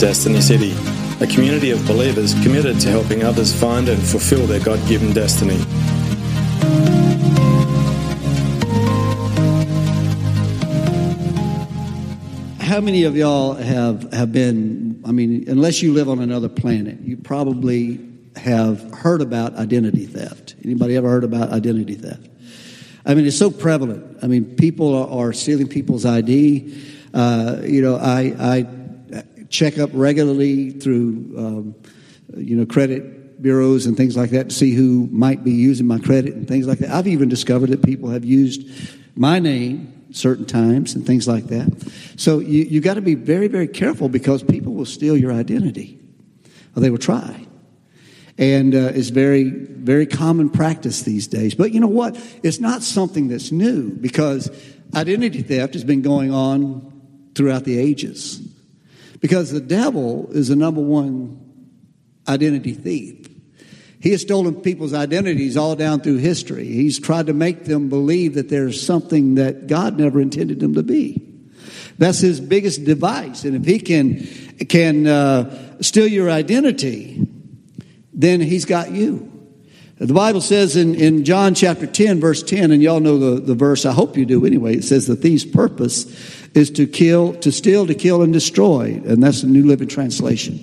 Destiny City, a community of believers committed to helping others find and fulfill their God given destiny. How many of y'all have, have been, I mean, unless you live on another planet, you probably have heard about identity theft. Anybody ever heard about identity theft? I mean, it's so prevalent. I mean, people are, stealing people's ID. Uh, you know, I, I check up regularly through, um, you know, credit bureaus and things like that to see who might be using my credit and things like that. I've even discovered that people have used my name certain times and things like that. So you, you got to be very, very careful because people will steal your identity. They will try. And uh, it's very, very common practice these days. But you know what? It's not something that's new because identity theft has been going on throughout the ages. Because the devil is the number one identity thief. He has stolen people's identities all down through history. He's tried to make them believe that there's something that God never intended them to be. That's his biggest device. And if he can, can uh, steal your identity, then he's got you. The Bible says in, in John chapter 10, verse 10, and y'all know the, the verse, I hope you do anyway, it says the thief's purpose is to kill, to steal, to kill, and destroy. And that's the New Living Translation.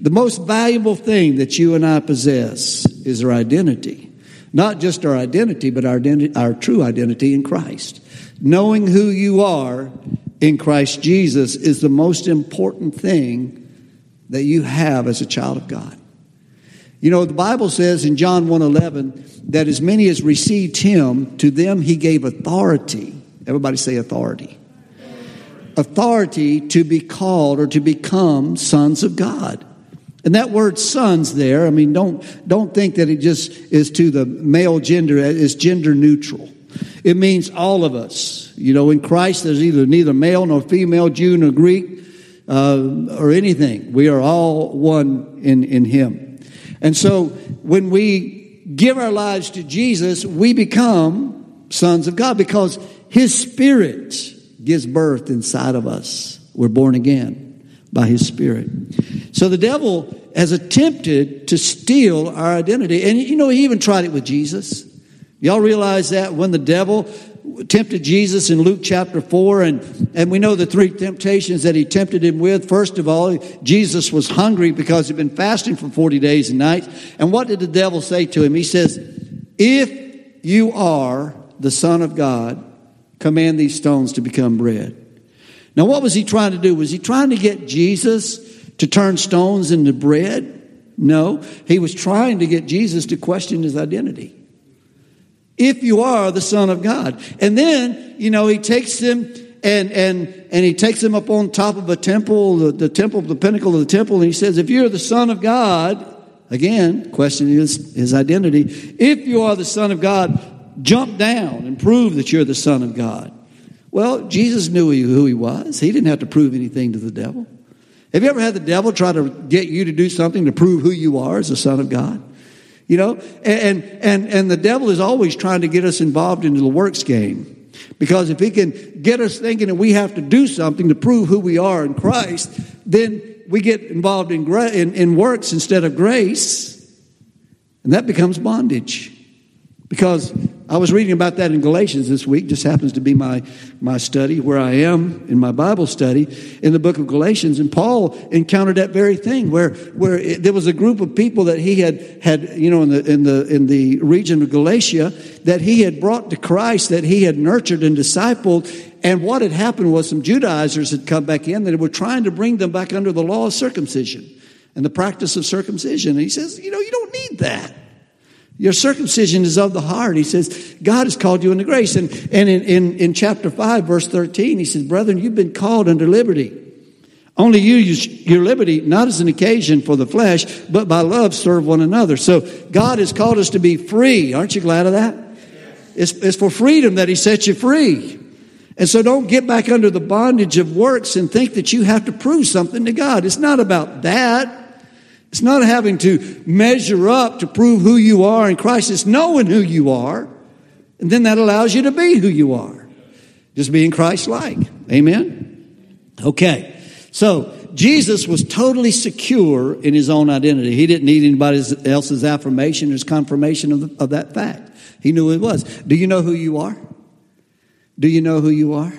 The most valuable thing that you and I possess is our identity. Not just our identity, but our, identity, our true identity in Christ. Knowing who you are in Christ Jesus is the most important thing that you have as a child of God. You know, the Bible says in John 1:11 that as many as received him, to them he gave authority. Everybody say authority. Authority to be called or to become sons of God. And that word sons there, I mean, don't, don't think that it just is to the male gender, it's gender neutral. It means all of us. You know, in Christ, there's either neither male nor female, Jew nor Greek, uh, or anything. We are all one in, in Him. And so when we give our lives to Jesus, we become sons of God because His Spirit gives birth inside of us. We're born again by his spirit. So the devil has attempted to steal our identity. And you know, he even tried it with Jesus. Y'all realize that when the devil tempted Jesus in Luke chapter 4, and, and we know the three temptations that he tempted him with. First of all, Jesus was hungry because he'd been fasting for 40 days and nights. And what did the devil say to him? He says, If you are the Son of God, command these stones to become bread. Now, what was he trying to do? Was he trying to get Jesus to turn stones into bread? No, he was trying to get Jesus to question his identity. If you are the Son of God. And then, you know, he takes them and, and, and he takes them up on top of a temple, the, the temple, the pinnacle of the temple, and he says, If you're the Son of God, again, questioning his, his identity, if you are the Son of God, jump down and prove that you're the Son of God. Well, Jesus knew who he was. He didn't have to prove anything to the devil. Have you ever had the devil try to get you to do something to prove who you are as a son of God? You know, and, and, and the devil is always trying to get us involved into the works game. Because if he can get us thinking that we have to do something to prove who we are in Christ, then we get involved in, gra- in, in works instead of grace, and that becomes bondage. Because I was reading about that in Galatians this week, just happens to be my, my study where I am in my Bible study in the book of Galatians. And Paul encountered that very thing where, where it, there was a group of people that he had, had, you know, in the, in the, in the region of Galatia that he had brought to Christ, that he had nurtured and discipled. And what had happened was some Judaizers had come back in that were trying to bring them back under the law of circumcision and the practice of circumcision. And he says, you know, you don't need that. Your circumcision is of the heart. He says, God has called you into grace. And, and in, in, in chapter 5, verse 13, he says, Brethren, you've been called under liberty. Only you use your liberty not as an occasion for the flesh, but by love serve one another. So God has called us to be free. Aren't you glad of that? It's, it's for freedom that He set you free. And so don't get back under the bondage of works and think that you have to prove something to God. It's not about that. It's not having to measure up to prove who you are in Christ. It's knowing who you are. And then that allows you to be who you are. Just being Christ like. Amen? Okay. So Jesus was totally secure in his own identity. He didn't need anybody else's affirmation or confirmation of, of that fact. He knew who he was. Do you know who you are? Do you know who you are?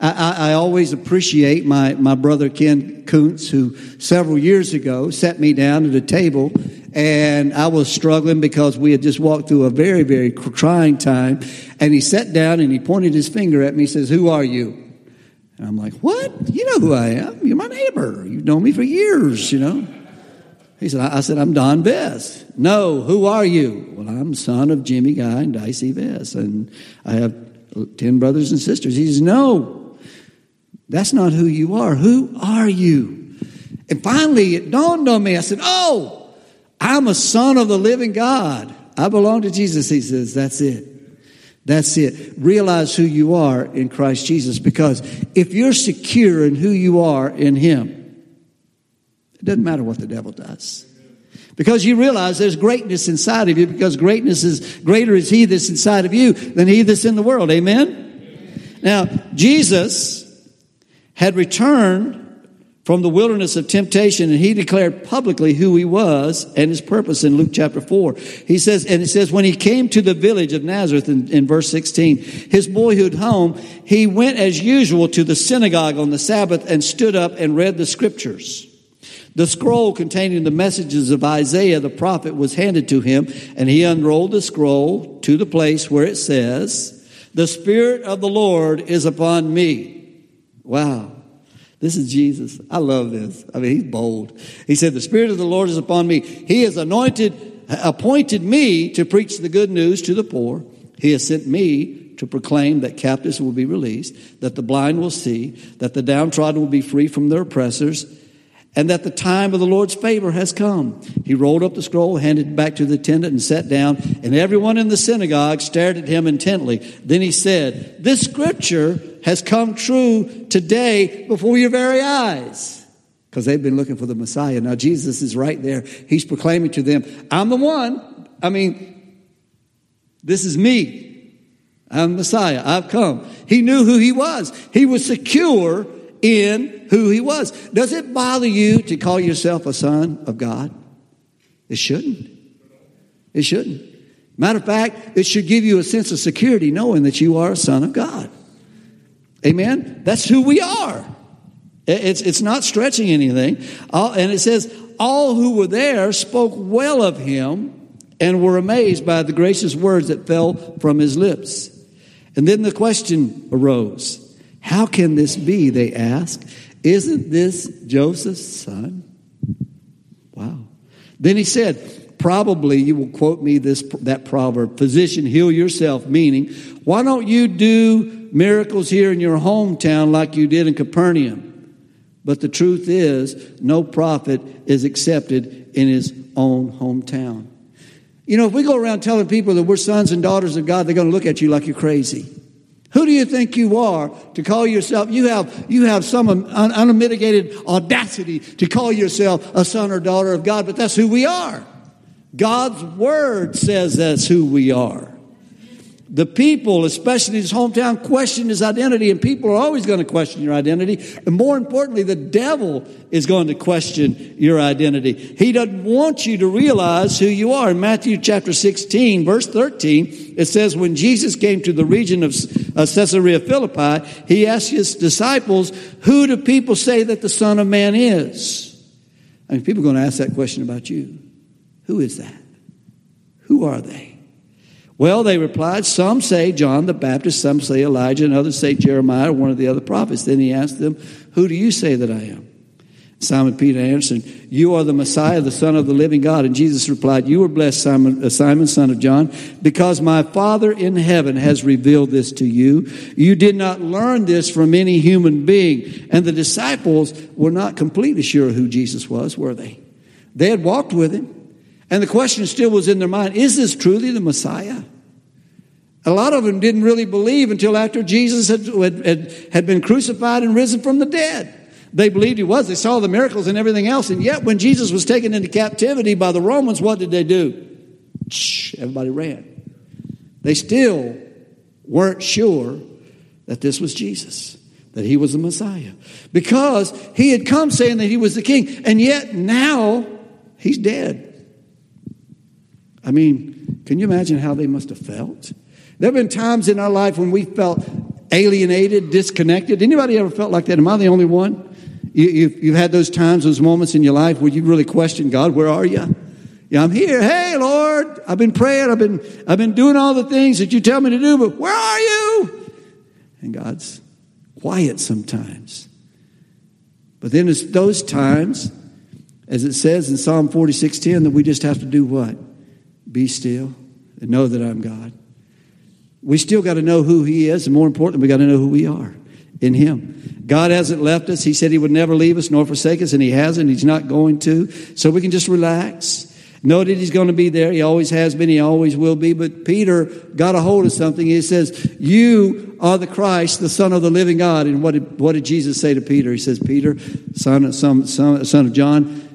I, I, I, always appreciate my, my brother Ken Kuntz, who several years ago sat me down at a table and I was struggling because we had just walked through a very, very trying time. And he sat down and he pointed his finger at me and says, Who are you? And I'm like, What? You know who I am. You're my neighbor. You've known me for years, you know. He said, I said, I'm Don Bess. No, who are you? Well, I'm son of Jimmy Guy and Dicey Bess, and I have 10 brothers and sisters. He says, No, that's not who you are. Who are you? And finally, it dawned on me. I said, Oh, I'm a son of the living God. I belong to Jesus. He says, That's it. That's it. Realize who you are in Christ Jesus because if you're secure in who you are in Him, it doesn't matter what the devil does. Because you realize there's greatness inside of you because greatness is greater is He that's inside of you than He that's in the world. Amen? Now, Jesus had returned from the wilderness of temptation and he declared publicly who he was and his purpose in Luke chapter 4. He says, and it says, when he came to the village of Nazareth in, in verse 16, his boyhood home, he went as usual to the synagogue on the Sabbath and stood up and read the scriptures. The scroll containing the messages of Isaiah the prophet was handed to him, and he unrolled the scroll to the place where it says, The Spirit of the Lord is upon me. Wow. This is Jesus. I love this. I mean, he's bold. He said, The Spirit of the Lord is upon me. He has anointed, appointed me to preach the good news to the poor. He has sent me to proclaim that captives will be released, that the blind will see, that the downtrodden will be free from their oppressors, and that the time of the Lord's favor has come. He rolled up the scroll, handed it back to the attendant, and sat down, and everyone in the synagogue stared at him intently. Then he said, This scripture has come true today before your very eyes. Because they've been looking for the Messiah. Now Jesus is right there. He's proclaiming to them, I'm the one. I mean, this is me. I'm the Messiah. I've come. He knew who he was. He was secure in who he was. Does it bother you to call yourself a son of God? It shouldn't. It shouldn't. Matter of fact, it should give you a sense of security knowing that you are a son of God. Amen? That's who we are. It's, it's not stretching anything. and it says, all who were there spoke well of him and were amazed by the gracious words that fell from his lips. And then the question arose How can this be? They ask. Isn't this Joseph's son? Wow. Then he said, Probably you will quote me this that proverb, physician, heal yourself, meaning, why don't you do miracles here in your hometown like you did in Capernaum? But the truth is, no prophet is accepted in his own hometown. You know, if we go around telling people that we're sons and daughters of God, they're going to look at you like you're crazy. Who do you think you are to call yourself? You have, you have some un, unmitigated audacity to call yourself a son or daughter of God, but that's who we are. God's word says that's who we are. The people, especially his hometown, question his identity, and people are always going to question your identity. And more importantly, the devil is going to question your identity. He doesn't want you to realize who you are. In Matthew chapter 16, verse 13, it says, When Jesus came to the region of uh, Caesarea Philippi, he asked his disciples, Who do people say that the Son of Man is? I mean, people are going to ask that question about you. Who is that? Who are they? Well, they replied, Some say John the Baptist, some say Elijah, and others say Jeremiah or one of the other prophets. Then he asked them, Who do you say that I am? Simon Peter answered, You are the Messiah, the Son of the living God. And Jesus replied, You are blessed, Simon, uh, Simon, son of John, because my Father in heaven has revealed this to you. You did not learn this from any human being. And the disciples were not completely sure who Jesus was, were they? They had walked with him. And the question still was in their mind is this truly the Messiah? A lot of them didn't really believe until after Jesus had, had, had been crucified and risen from the dead. They believed he was. They saw the miracles and everything else. And yet, when Jesus was taken into captivity by the Romans, what did they do? Everybody ran. They still weren't sure that this was Jesus. that he was the Messiah because he had come saying that he was the king, and yet now he's dead. I mean, can you imagine how they must have felt? There have been times in our life when we felt alienated, disconnected. Anybody ever felt like that? Am I the only one? You, have you've had those times, those moments in your life where you really question God, where are you? Yeah, I'm here. Hey, Lord, I've been praying. I've been, I've been doing all the things that you tell me to do, but where are you? And God's quiet sometimes. But then it's those times, as it says in Psalm 46:10, that we just have to do what? Be still and know that I'm God. We still got to know who He is, and more importantly, we got to know who we are in Him. God hasn't left us. He said He would never leave us nor forsake us, and He hasn't. He's not going to. So we can just relax. Know that He's going to be there. He always has been. He always will be. But Peter got a hold of something. He says, You are the Christ, the Son of the living God. And what did, what did Jesus say to Peter? He says, Peter, son, son, son, son of John,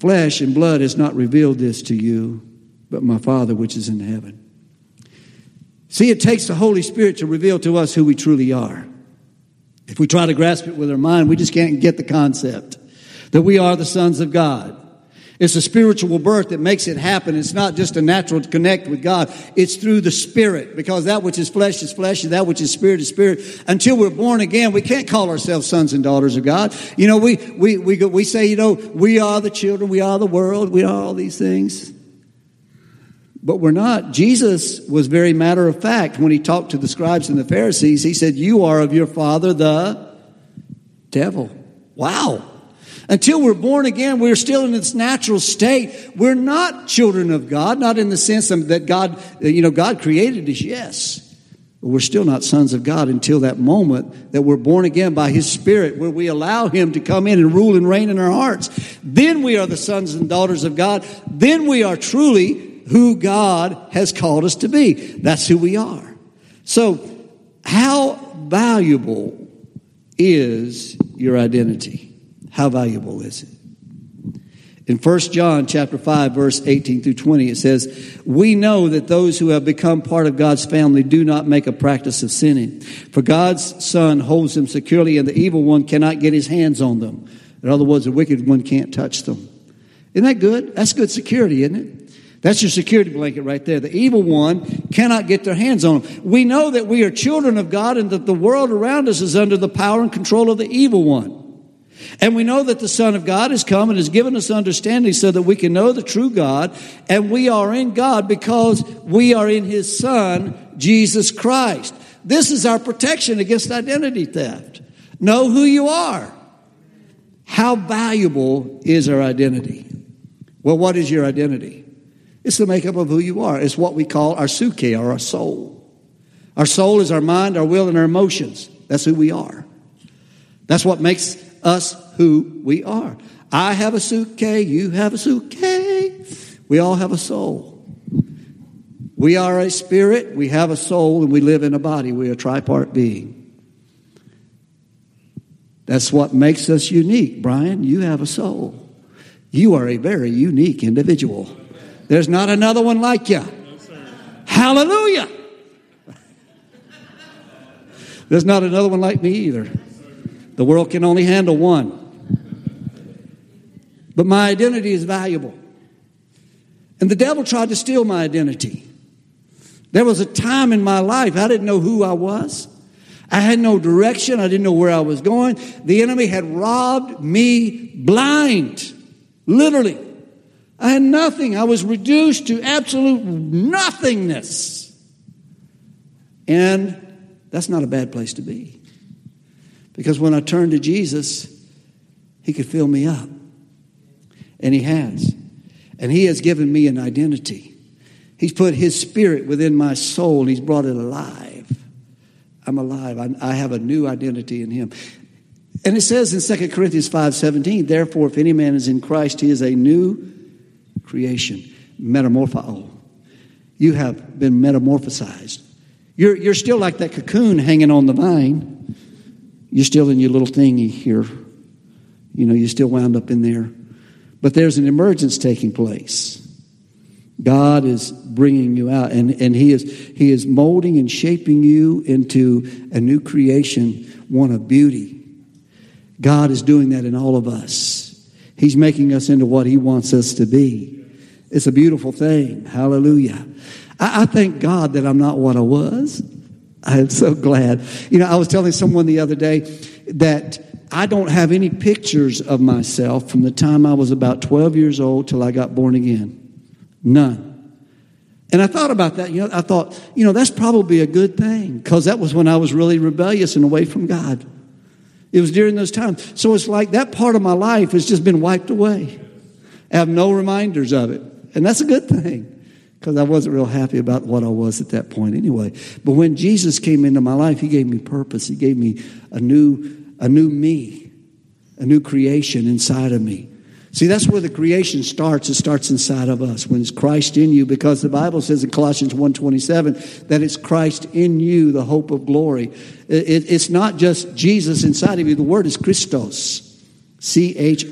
flesh and blood has not revealed this to you, but my Father which is in heaven. See, it takes the Holy Spirit to reveal to us who we truly are. If we try to grasp it with our mind, we just can't get the concept that we are the sons of God. It's a spiritual birth that makes it happen. It's not just a natural connect with God. It's through the Spirit because that which is flesh is flesh and that which is spirit is spirit. Until we're born again, we can't call ourselves sons and daughters of God. You know, we, we, we, we say, you know, we are the children, we are the world, we are all these things. But we're not. Jesus was very matter of fact when he talked to the scribes and the Pharisees. He said, You are of your father, the devil. Wow. Until we're born again, we're still in this natural state. We're not children of God, not in the sense that God, you know, God created us, yes. But we're still not sons of God until that moment that we're born again by His Spirit, where we allow Him to come in and rule and reign in our hearts. Then we are the sons and daughters of God. Then we are truly who God has called us to be. That's who we are. So, how valuable is your identity? How valuable is it? In 1 John chapter 5 verse 18 through 20 it says, "We know that those who have become part of God's family do not make a practice of sinning, for God's son holds them securely and the evil one cannot get his hands on them." In other words, the wicked one can't touch them. Isn't that good? That's good security, isn't it? That's your security blanket right there. The evil one cannot get their hands on them. We know that we are children of God and that the world around us is under the power and control of the evil one. And we know that the Son of God has come and has given us understanding so that we can know the true God. And we are in God because we are in His Son, Jesus Christ. This is our protection against identity theft. Know who you are. How valuable is our identity? Well, what is your identity? It's the makeup of who you are. It's what we call our suke or our soul. Our soul is our mind, our will, and our emotions. That's who we are. That's what makes us who we are. I have a suke, you have a suke. We all have a soul. We are a spirit, we have a soul, and we live in a body. We are a tripart being. That's what makes us unique, Brian. You have a soul. You are a very unique individual. There's not another one like you. Hallelujah. There's not another one like me either. The world can only handle one. But my identity is valuable. And the devil tried to steal my identity. There was a time in my life I didn't know who I was. I had no direction. I didn't know where I was going. The enemy had robbed me blind, literally. I had nothing. I was reduced to absolute nothingness. And that's not a bad place to be. Because when I turned to Jesus, He could fill me up. And He has. And He has given me an identity. He's put His Spirit within my soul, He's brought it alive. I'm alive. I, I have a new identity in Him. And it says in 2 Corinthians 5 17, therefore, if any man is in Christ, he is a new creation, metamorpho. You have been metamorphosized. You're, you're still like that cocoon hanging on the vine. You're still in your little thingy here. You know, you're still wound up in there. But there's an emergence taking place. God is bringing you out, and, and he, is, he is molding and shaping you into a new creation, one of beauty. God is doing that in all of us. He's making us into what He wants us to be. It's a beautiful thing. Hallelujah. I, I thank God that I'm not what I was. I'm so glad. You know, I was telling someone the other day that I don't have any pictures of myself from the time I was about 12 years old till I got born again. None. And I thought about that. You know, I thought, you know, that's probably a good thing because that was when I was really rebellious and away from God. It was during those times. So it's like that part of my life has just been wiped away. I have no reminders of it. And that's a good thing because I wasn't real happy about what I was at that point anyway. But when Jesus came into my life, He gave me purpose. He gave me a new, a new me, a new creation inside of me. See, that's where the creation starts. It starts inside of us when it's Christ in you, because the Bible says in Colossians 1.27 that it's Christ in you, the hope of glory. it's not just Jesus inside of you. The word is Christos. C-H-R-I-S-T-O-S,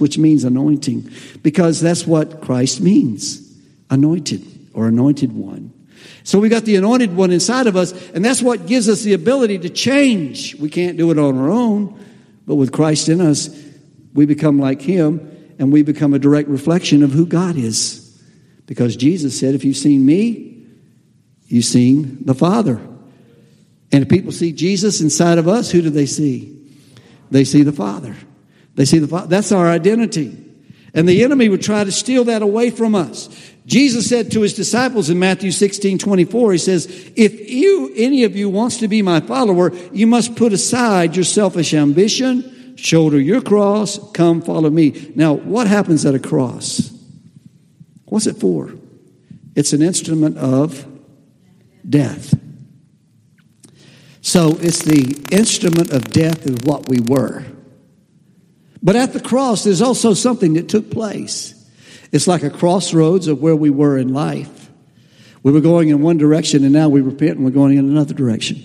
which means anointing, because that's what Christ means. Anointed or anointed one. So we got the anointed one inside of us, and that's what gives us the ability to change. We can't do it on our own, but with Christ in us, we become like him and we become a direct reflection of who God is. Because Jesus said, If you've seen me, you've seen the Father. And if people see Jesus inside of us, who do they see? They see the Father. They see the Father. That's our identity. And the enemy would try to steal that away from us. Jesus said to his disciples in Matthew 16, 24, he says, If you, any of you wants to be my follower, you must put aside your selfish ambition shoulder your cross, come follow me. Now, what happens at a cross? What's it for? It's an instrument of death. So it's the instrument of death of what we were. But at the cross, there's also something that took place. It's like a crossroads of where we were in life. We were going in one direction and now we repent and we're going in another direction.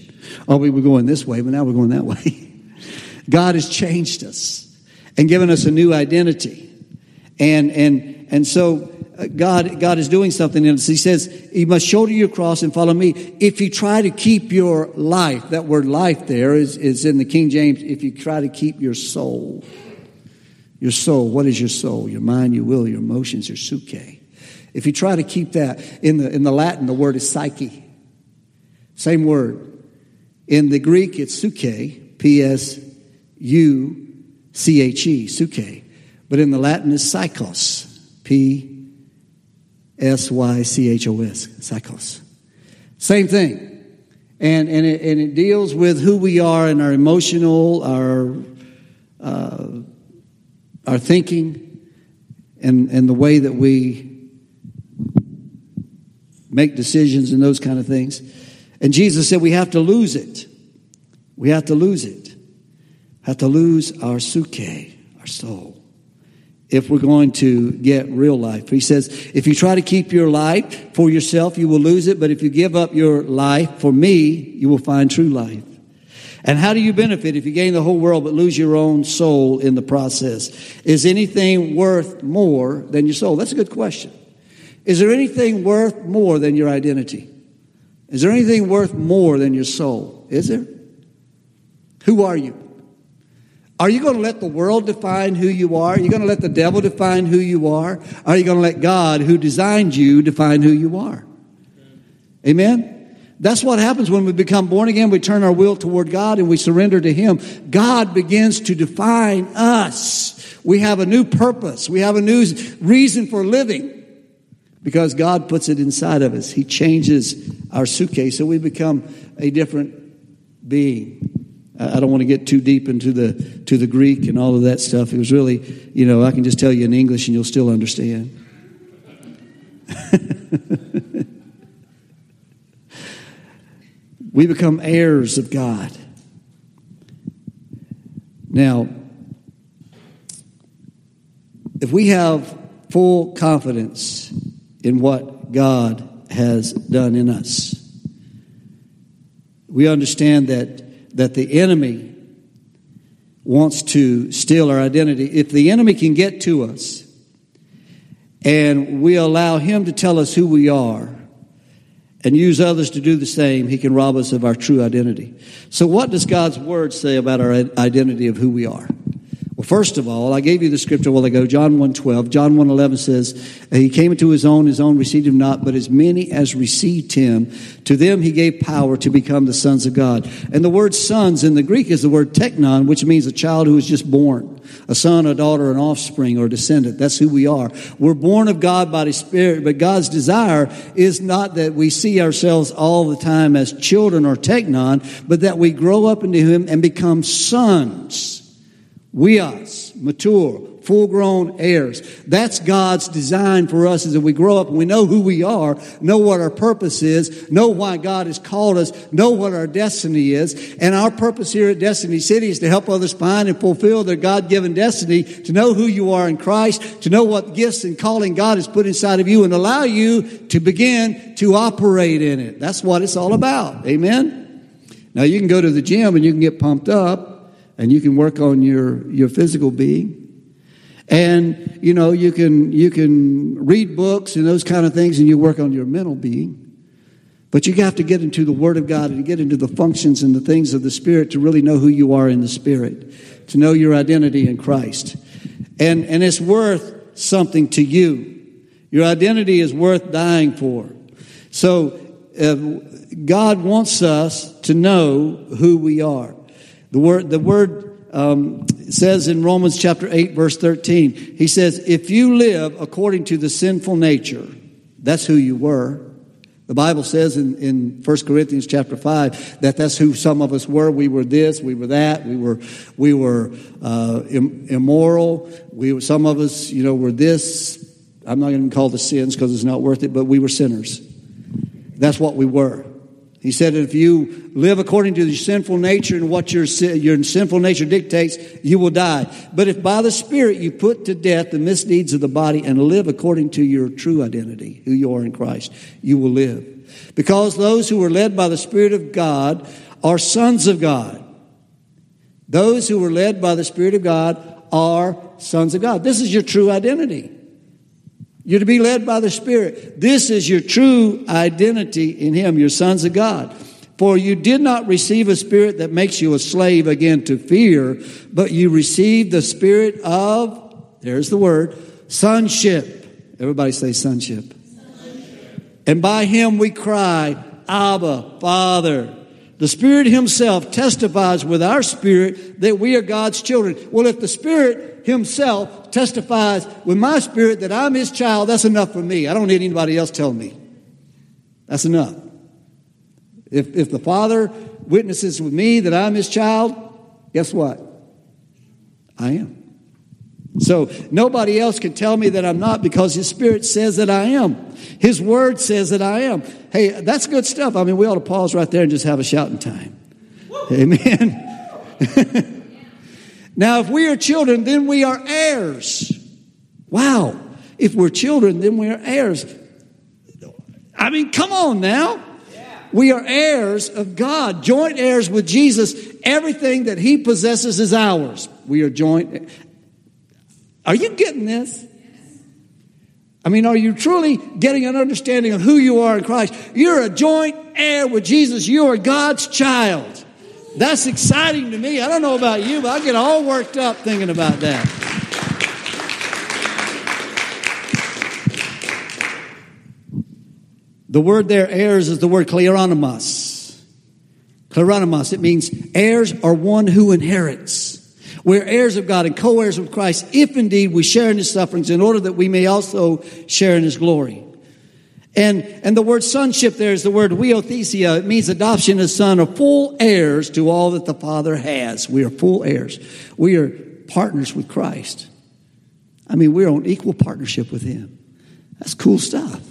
Or we were going this way, but now we're going that way. God has changed us and given us a new identity. And, and, and so uh, God, God is doing something in us. He says, You must shoulder your cross and follow me. If you try to keep your life, that word life there is, is in the King James, if you try to keep your soul. Your soul, what is your soul? Your mind, your will, your emotions, your suke. If you try to keep that, in the, in the Latin, the word is psyche. Same word. In the Greek, it's suke, P S U C H E, suke. But in the Latin is psychos, P S Y C H O S, psychos. Same thing. And, and, it, and it deals with who we are and our emotional, our, uh, our thinking, and, and the way that we make decisions and those kind of things. And Jesus said we have to lose it. We have to lose it have to lose our suke, our soul, if we're going to get real life. He says, if you try to keep your life for yourself, you will lose it. But if you give up your life for me, you will find true life. And how do you benefit if you gain the whole world but lose your own soul in the process? Is anything worth more than your soul? That's a good question. Is there anything worth more than your identity? Is there anything worth more than your soul? Is there? Who are you? Are you going to let the world define who you are? Are you going to let the devil define who you are? Are you going to let God, who designed you, define who you are? Amen? That's what happens when we become born again. We turn our will toward God and we surrender to Him. God begins to define us. We have a new purpose. We have a new reason for living because God puts it inside of us. He changes our suitcase so we become a different being. I don't want to get too deep into the to the Greek and all of that stuff. It was really, you know, I can just tell you in English and you'll still understand. we become heirs of God. Now, if we have full confidence in what God has done in us, we understand that that the enemy wants to steal our identity, if the enemy can get to us and we allow Him to tell us who we are and use others to do the same, He can rob us of our true identity. So, what does God's Word say about our identity of who we are? First of all, I gave you the scripture a while ago, John 1.12. John 1.11 says, He came into His own, His own received Him not, but as many as received Him, to them He gave power to become the sons of God. And the word sons in the Greek is the word teknon, which means a child who is just born. A son, a daughter, an offspring, or descendant. That's who we are. We're born of God by the Spirit, but God's desire is not that we see ourselves all the time as children or teknon, but that we grow up into Him and become sons us, mature, full grown heirs. That's God's design for us as we grow up and we know who we are, know what our purpose is, know why God has called us, know what our destiny is. And our purpose here at Destiny City is to help others find and fulfill their God given destiny, to know who you are in Christ, to know what gifts and calling God has put inside of you and allow you to begin to operate in it. That's what it's all about. Amen? Now you can go to the gym and you can get pumped up and you can work on your, your physical being. And, you know, you can, you can read books and those kind of things and you work on your mental being. But you have to get into the Word of God and get into the functions and the things of the Spirit to really know who you are in the Spirit, to know your identity in Christ. And, and it's worth something to you. Your identity is worth dying for. So, uh, God wants us to know who we are. The word, the word um, says in Romans chapter 8, verse 13, he says, If you live according to the sinful nature, that's who you were. The Bible says in, in 1 Corinthians chapter 5 that that's who some of us were. We were this, we were that, we were, we were uh, Im- immoral. We some of us, you know, were this. I'm not going to call the sins because it's not worth it, but we were sinners. That's what we were. He said, if you live according to your sinful nature and what your, your sinful nature dictates, you will die. But if by the Spirit you put to death the misdeeds of the body and live according to your true identity, who you are in Christ, you will live. Because those who are led by the Spirit of God are sons of God. Those who are led by the Spirit of God are sons of God. This is your true identity. You're to be led by the Spirit. This is your true identity in Him, your sons of God. For you did not receive a spirit that makes you a slave again to fear, but you received the spirit of, there's the word, sonship. Everybody say sonship. sonship. And by him we cry, Abba, Father. The Spirit Himself testifies with our spirit that we are God's children. Well, if the Spirit Himself testifies with my spirit that I'm His child, that's enough for me. I don't need anybody else telling me. That's enough. If, if the Father witnesses with me that I'm His child, guess what? I am. So nobody else can tell me that I'm not because His Spirit says that I am. His Word says that I am. Hey, that's good stuff. I mean, we ought to pause right there and just have a shouting time. Amen. now, if we are children, then we are heirs. Wow. If we're children, then we are heirs. I mean, come on now. We are heirs of God, joint heirs with Jesus. Everything that He possesses is ours. We are joint are you getting this? I mean, are you truly getting an understanding of who you are in Christ? You're a joint heir with Jesus. You are God's child. That's exciting to me. I don't know about you, but I get all worked up thinking about that. The word there, heirs, is the word kleronomos. Kleronomos, it means heirs are one who inherits. We're heirs of God and co-heirs with Christ if indeed we share in his sufferings in order that we may also share in his glory. And, and the word sonship there is the word huiothesia. It means adoption as son of full heirs to all that the Father has. We are full heirs. We are partners with Christ. I mean, we're on equal partnership with him. That's cool stuff.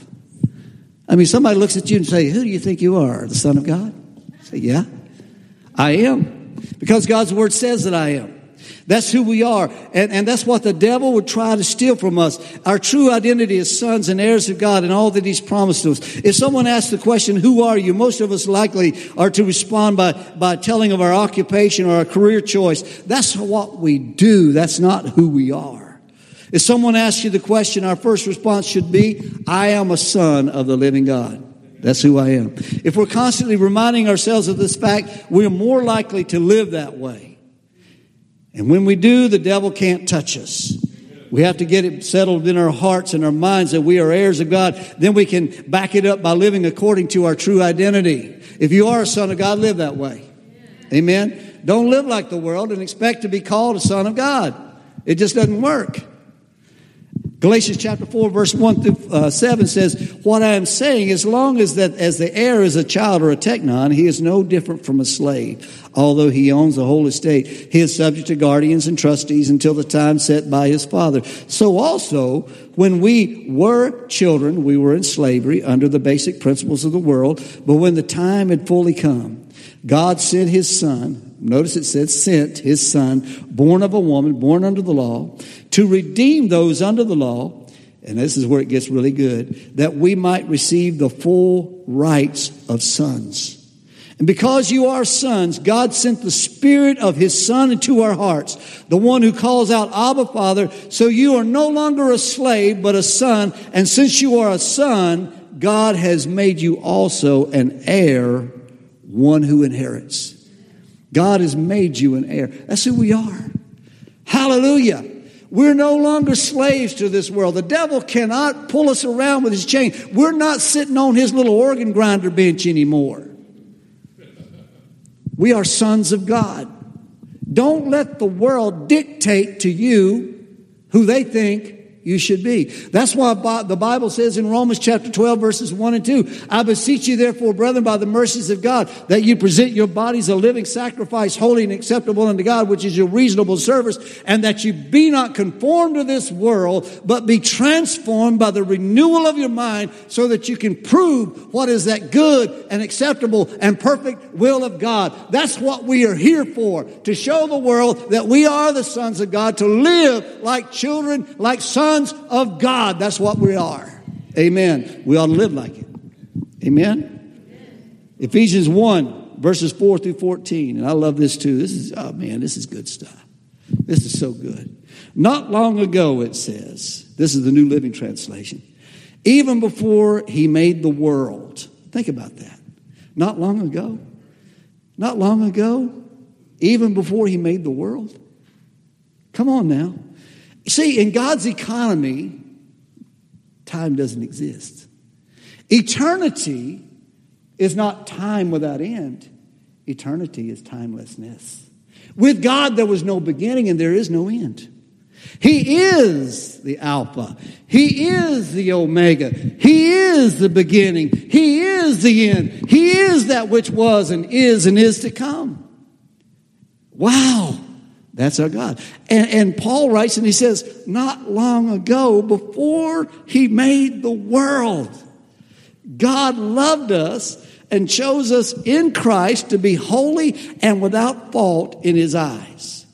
I mean, somebody looks at you and say, who do you think you are? The son of God? I say, yeah, I am. Because God's word says that I am. That's who we are. And, and that's what the devil would try to steal from us. Our true identity as sons and heirs of God and all that he's promised us. If someone asks the question, who are you? Most of us likely are to respond by, by telling of our occupation or our career choice. That's what we do. That's not who we are. If someone asks you the question, our first response should be, I am a son of the living God. That's who I am. If we're constantly reminding ourselves of this fact, we're more likely to live that way. And when we do, the devil can't touch us. We have to get it settled in our hearts and our minds that we are heirs of God. Then we can back it up by living according to our true identity. If you are a son of God, live that way. Amen. Don't live like the world and expect to be called a son of God. It just doesn't work. Galatians chapter 4 verse 1 through uh, 7 says, What I am saying, as long as that as the heir is a child or a teknon, he is no different from a slave. Although he owns the whole estate, he is subject to guardians and trustees until the time set by his father. So also, when we were children, we were in slavery under the basic principles of the world, but when the time had fully come, God sent his son, notice it says sent his son, born of a woman, born under the law, to redeem those under the law, and this is where it gets really good, that we might receive the full rights of sons. And because you are sons, God sent the Spirit of His Son into our hearts, the one who calls out, Abba, Father. So you are no longer a slave, but a son. And since you are a son, God has made you also an heir, one who inherits. God has made you an heir. That's who we are. Hallelujah. We're no longer slaves to this world. The devil cannot pull us around with his chain. We're not sitting on his little organ grinder bench anymore. We are sons of God. Don't let the world dictate to you who they think you should be. That's why the Bible says in Romans chapter 12 verses 1 and 2, I beseech you therefore, brethren, by the mercies of God, that you present your bodies a living sacrifice, holy and acceptable unto God, which is your reasonable service, and that you be not conformed to this world, but be transformed by the renewal of your mind, so that you can prove what is that good and acceptable and perfect will of God. That's what we are here for, to show the world that we are the sons of God, to live like children, like sons sons of God. That's what we are. Amen. We ought to live like it. Amen. Amen. Ephesians 1, verses 4 through 14. And I love this too. This is, oh man, this is good stuff. This is so good. Not long ago, it says, this is the New Living Translation, even before he made the world. Think about that. Not long ago. Not long ago. Even before he made the world. Come on now. See, in God's economy, time doesn't exist. Eternity is not time without end, eternity is timelessness. With God, there was no beginning and there is no end. He is the Alpha. He is the Omega. He is the beginning. He is the end. He is that which was and is and is to come. Wow. That's our God. And, and, Paul writes and he says, not long ago, before he made the world, God loved us and chose us in Christ to be holy and without fault in his eyes.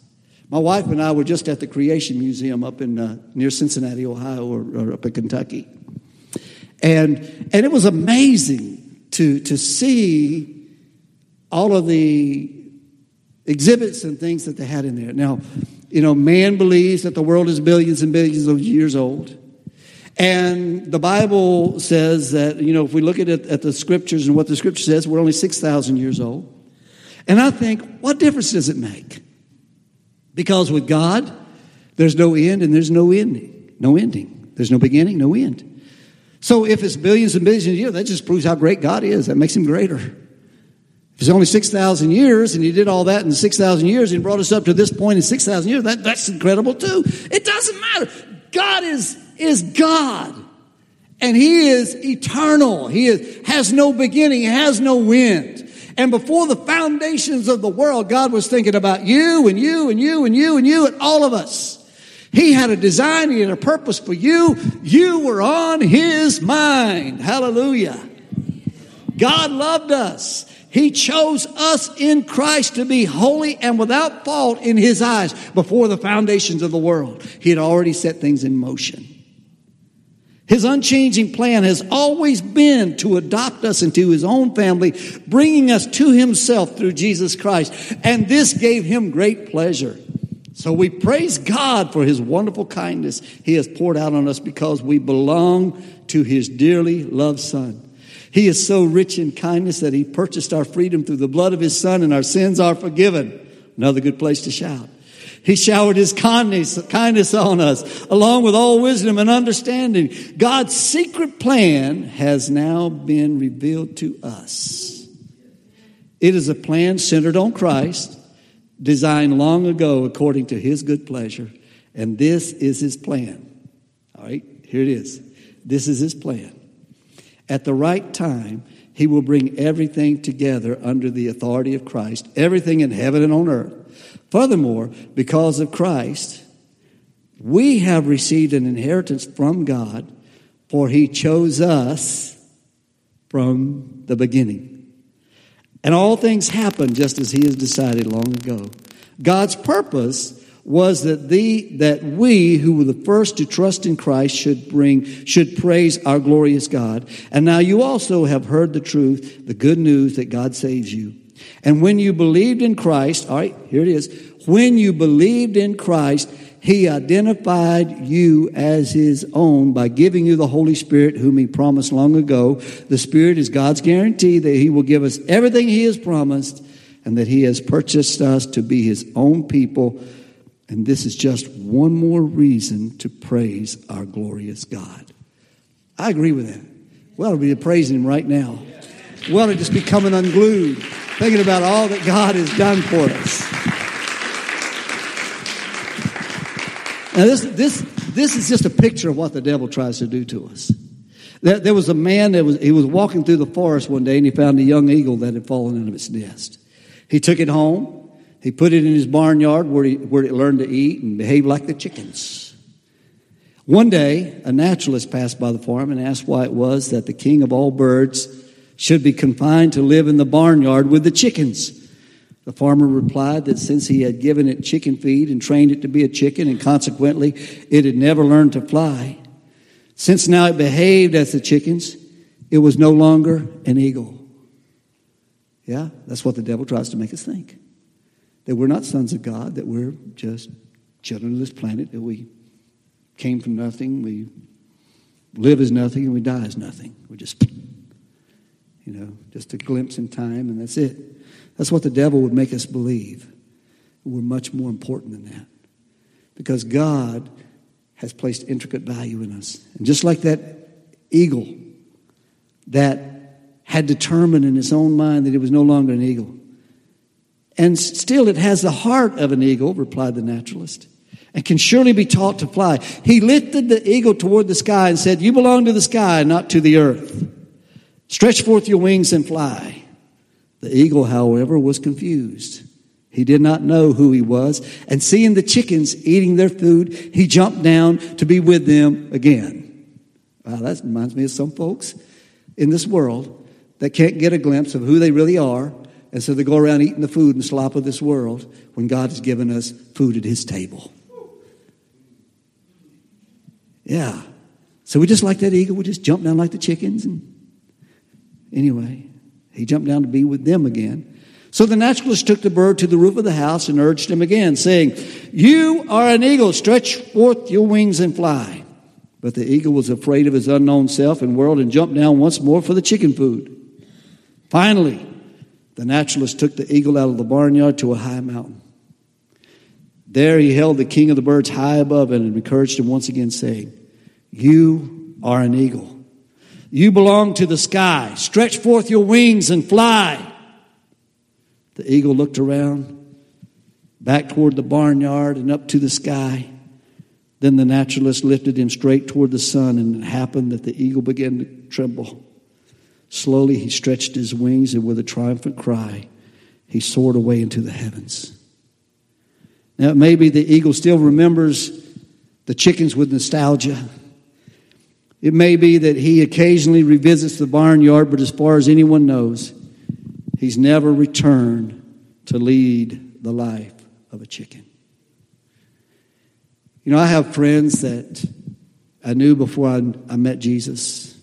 My wife and I were just at the Creation Museum up in uh, near Cincinnati, Ohio, or, or up in Kentucky. And, and it was amazing to, to see all of the exhibits and things that they had in there. Now, you know, man believes that the world is billions and billions of years old. And the Bible says that, you know, if we look at it at the scriptures and what the scripture says, we're only 6,000 years old. And I think, what difference does it make? Because with God, there's no end and there's no ending. No ending. There's no beginning, no end. So if it's billions and billions of years, that just proves how great God is. That makes him greater. If it's only 6,000 years and he did all that in 6,000 years and brought us up to this point in 6,000 years, that, that's incredible too. It doesn't matter. God is, is God. And he is eternal. He is, has no beginning. Has no end. And before the foundations of the world, God was thinking about you and you and you and you and you and all of us. He had a design. He had a purpose for you. You were on his mind. Hallelujah. God loved us. He chose us in Christ to be holy and without fault in His eyes before the foundations of the world. He had already set things in motion. His unchanging plan has always been to adopt us into His own family, bringing us to Himself through Jesus Christ. And this gave Him great pleasure. So we praise God for his wonderful kindness he has poured out on us because we belong to his dearly loved son. He is so rich in kindness that he purchased our freedom through the blood of his son and our sins are forgiven. Another good place to shout. He showered his kindness, kindness on us along with all wisdom and understanding. God's secret plan has now been revealed to us. It is a plan centered on Christ designed long ago according to his good pleasure. And this is his plan. All right, here it is. This is his plan. At the right time, he will bring everything together under the authority of Christ, everything in heaven and on earth. Furthermore, because of Christ, we have received an inheritance from God, for he chose us from the beginning. And all things happen just as he has decided long ago. God's purpose was that the that we who were the first to trust in Christ should bring should praise our glorious God. And now you also have heard the truth, the good news that God saves you. And when you believed in Christ, all right, here it is. When you believed in Christ, he identified you as his own by giving you the Holy Spirit, whom he promised long ago. The Spirit is God's guarantee that he will give us everything he has promised and that he has purchased us to be his own people. And this is just one more reason to praise our glorious God. I agree with that. We ought to be praising him right now. We ought to just be coming unglued, thinking about all that God has done for us. Now, this, this, this is just a picture of what the devil tries to do to us. There, there was a man that was, he was walking through the forest one day and he found a young eagle that had fallen out of its nest. He took it home. He put it in his barnyard where, he, where it learned to eat and behave like the chickens. One day, a naturalist passed by the farm and asked why it was that the king of all birds should be confined to live in the barnyard with the chickens. The farmer replied that since he had given it chicken feed and trained it to be a chicken, and consequently it had never learned to fly, since now it behaved as the chickens, it was no longer an eagle. Yeah, that's what the devil tries to make us think. That we're not sons of God, that we're just children of this planet, that we came from nothing, we live as nothing, and we die as nothing. We're just, you know, just a glimpse in time, and that's it. That's what the devil would make us believe. We're much more important than that. Because God has placed intricate value in us. And just like that eagle that had determined in his own mind that it was no longer an eagle. And still it has the heart of an eagle, replied the naturalist, and can surely be taught to fly. He lifted the eagle toward the sky and said, You belong to the sky, not to the earth. Stretch forth your wings and fly. The eagle, however, was confused. He did not know who he was. And seeing the chickens eating their food, he jumped down to be with them again. Wow, that reminds me of some folks in this world that can't get a glimpse of who they really are. And so they go around eating the food and slop of this world when God has given us food at his table. Yeah. So we just like that eagle, we just jump down like the chickens. And anyway, he jumped down to be with them again. So the naturalist took the bird to the roof of the house and urged him again, saying, You are an eagle, stretch forth your wings and fly. But the eagle was afraid of his unknown self and world and jumped down once more for the chicken food. Finally, the naturalist took the eagle out of the barnyard to a high mountain. There he held the king of the birds high above it and encouraged him once again, saying, You are an eagle. You belong to the sky. Stretch forth your wings and fly. The eagle looked around, back toward the barnyard and up to the sky. Then the naturalist lifted him straight toward the sun, and it happened that the eagle began to tremble. Slowly he stretched his wings, and with a triumphant cry, he soared away into the heavens. Now, maybe the eagle still remembers the chickens with nostalgia. It may be that he occasionally revisits the barnyard, but as far as anyone knows, he's never returned to lead the life of a chicken. You know, I have friends that I knew before I, I met Jesus.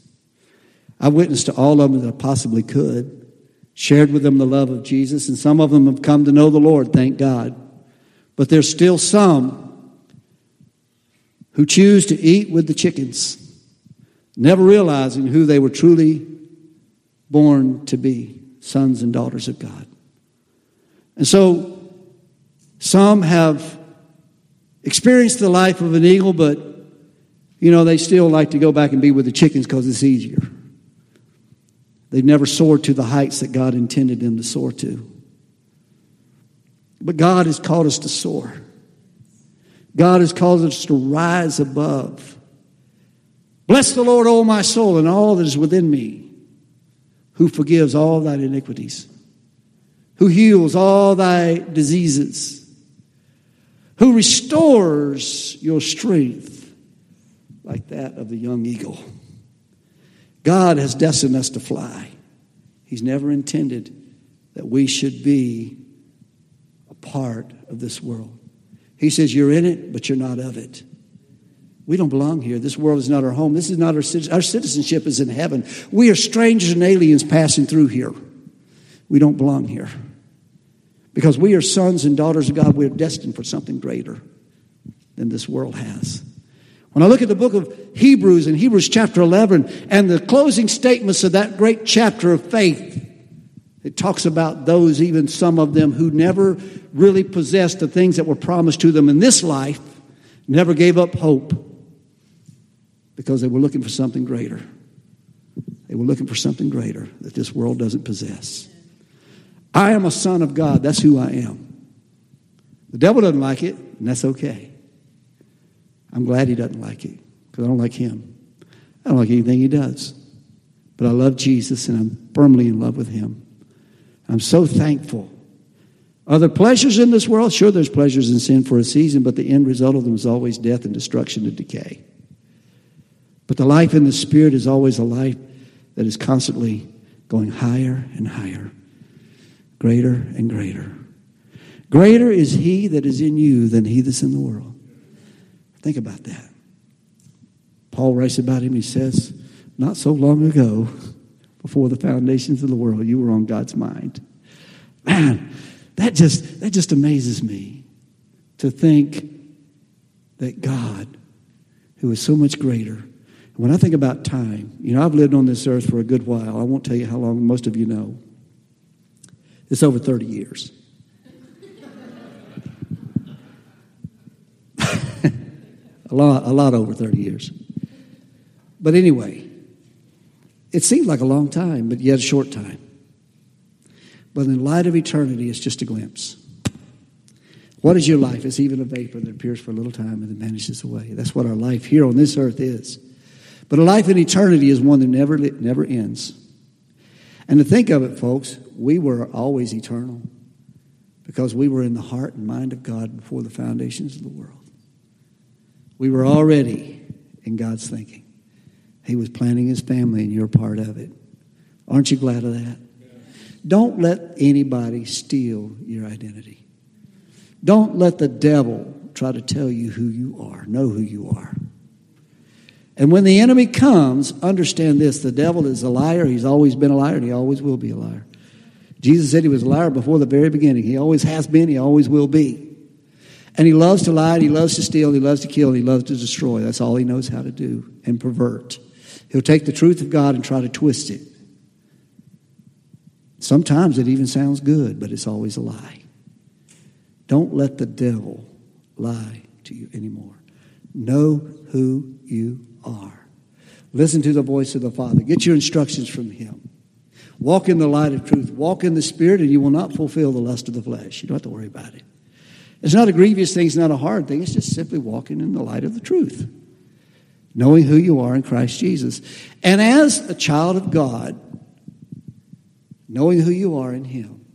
I witnessed to all of them that I possibly could, shared with them the love of Jesus, and some of them have come to know the Lord, thank God. But there's still some who choose to eat with the chickens, never realizing who they were truly born to be sons and daughters of God. And so some have experienced the life of an eagle, but you know, they still like to go back and be with the chickens because it's easier. They've never soared to the heights that God intended them to soar to. But God has called us to soar. God has called us to rise above. Bless the Lord, O my soul, and all that is within me, who forgives all thy iniquities, who heals all thy diseases, who restores your strength like that of the young eagle. God has destined us to fly. He's never intended that we should be a part of this world. He says, You're in it, but you're not of it. We don't belong here. This world is not our home. This is not our citizenship. Our citizenship is in heaven. We are strangers and aliens passing through here. We don't belong here. Because we are sons and daughters of God, we are destined for something greater than this world has. When I look at the book of Hebrews in Hebrews chapter 11 and the closing statements of that great chapter of faith, it talks about those, even some of them, who never really possessed the things that were promised to them in this life, never gave up hope because they were looking for something greater. They were looking for something greater that this world doesn't possess. I am a son of God. That's who I am. The devil doesn't like it, and that's okay. I'm glad he doesn't like it because I don't like him. I don't like anything he does. But I love Jesus and I'm firmly in love with him. I'm so thankful. Are there pleasures in this world? Sure, there's pleasures in sin for a season, but the end result of them is always death and destruction and decay. But the life in the Spirit is always a life that is constantly going higher and higher, greater and greater. Greater is He that is in you than He that's in the world. Think about that. Paul writes about him. He says, Not so long ago, before the foundations of the world, you were on God's mind. Man, that just, that just amazes me to think that God, who is so much greater, when I think about time, you know, I've lived on this earth for a good while. I won't tell you how long, most of you know. It's over 30 years. A lot, a lot over 30 years. But anyway, it seems like a long time, but yet a short time. But in light of eternity, it's just a glimpse. What is your life? It's even a vapor that appears for a little time and then vanishes away. That's what our life here on this earth is. But a life in eternity is one that never, never ends. And to think of it, folks, we were always eternal because we were in the heart and mind of God before the foundations of the world. We were already in God's thinking. He was planning his family, and you're part of it. Aren't you glad of that? Don't let anybody steal your identity. Don't let the devil try to tell you who you are. Know who you are. And when the enemy comes, understand this the devil is a liar. He's always been a liar, and he always will be a liar. Jesus said he was a liar before the very beginning. He always has been, he always will be. And he loves to lie, and he loves to steal, he loves to kill, and he loves to destroy. That's all he knows how to do and pervert. He'll take the truth of God and try to twist it. Sometimes it even sounds good, but it's always a lie. Don't let the devil lie to you anymore. Know who you are. Listen to the voice of the Father. Get your instructions from Him. Walk in the light of truth. Walk in the Spirit, and you will not fulfill the lust of the flesh. You don't have to worry about it. It's not a grievous thing, it's not a hard thing. It's just simply walking in the light of the truth, knowing who you are in Christ Jesus. And as a child of God, knowing who you are in Him,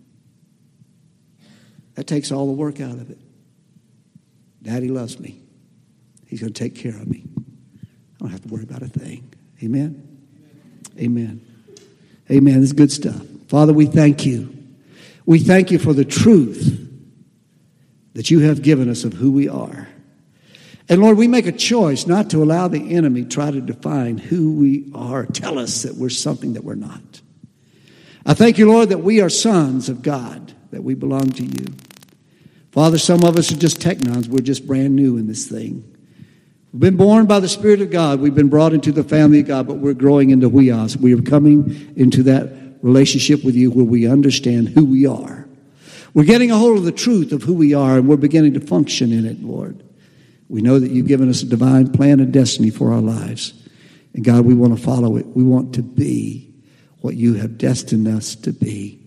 that takes all the work out of it. Daddy loves me, He's going to take care of me. I don't have to worry about a thing. Amen? Amen. Amen. This is good stuff. Father, we thank you. We thank you for the truth that you have given us of who we are. And Lord, we make a choice not to allow the enemy try to define who we are, tell us that we're something that we're not. I thank you, Lord, that we are sons of God, that we belong to you. Father, some of us are just teknons. We're just brand new in this thing. We've been born by the Spirit of God. We've been brought into the family of God, but we're growing into huios. We are coming into that relationship with you where we understand who we are. We're getting a hold of the truth of who we are, and we're beginning to function in it, Lord. We know that you've given us a divine plan and destiny for our lives. And God, we want to follow it. We want to be what you have destined us to be.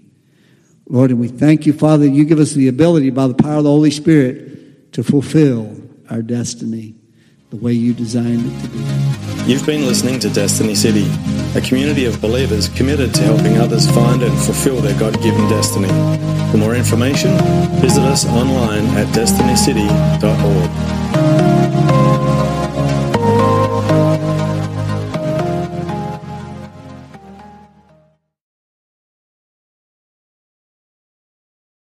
Lord, and we thank you, Father, you give us the ability by the power of the Holy Spirit to fulfill our destiny the way you designed it to be. You've been listening to Destiny City, a community of believers committed to helping others find and fulfill their God given destiny. For more information, visit us online at destinycity.org.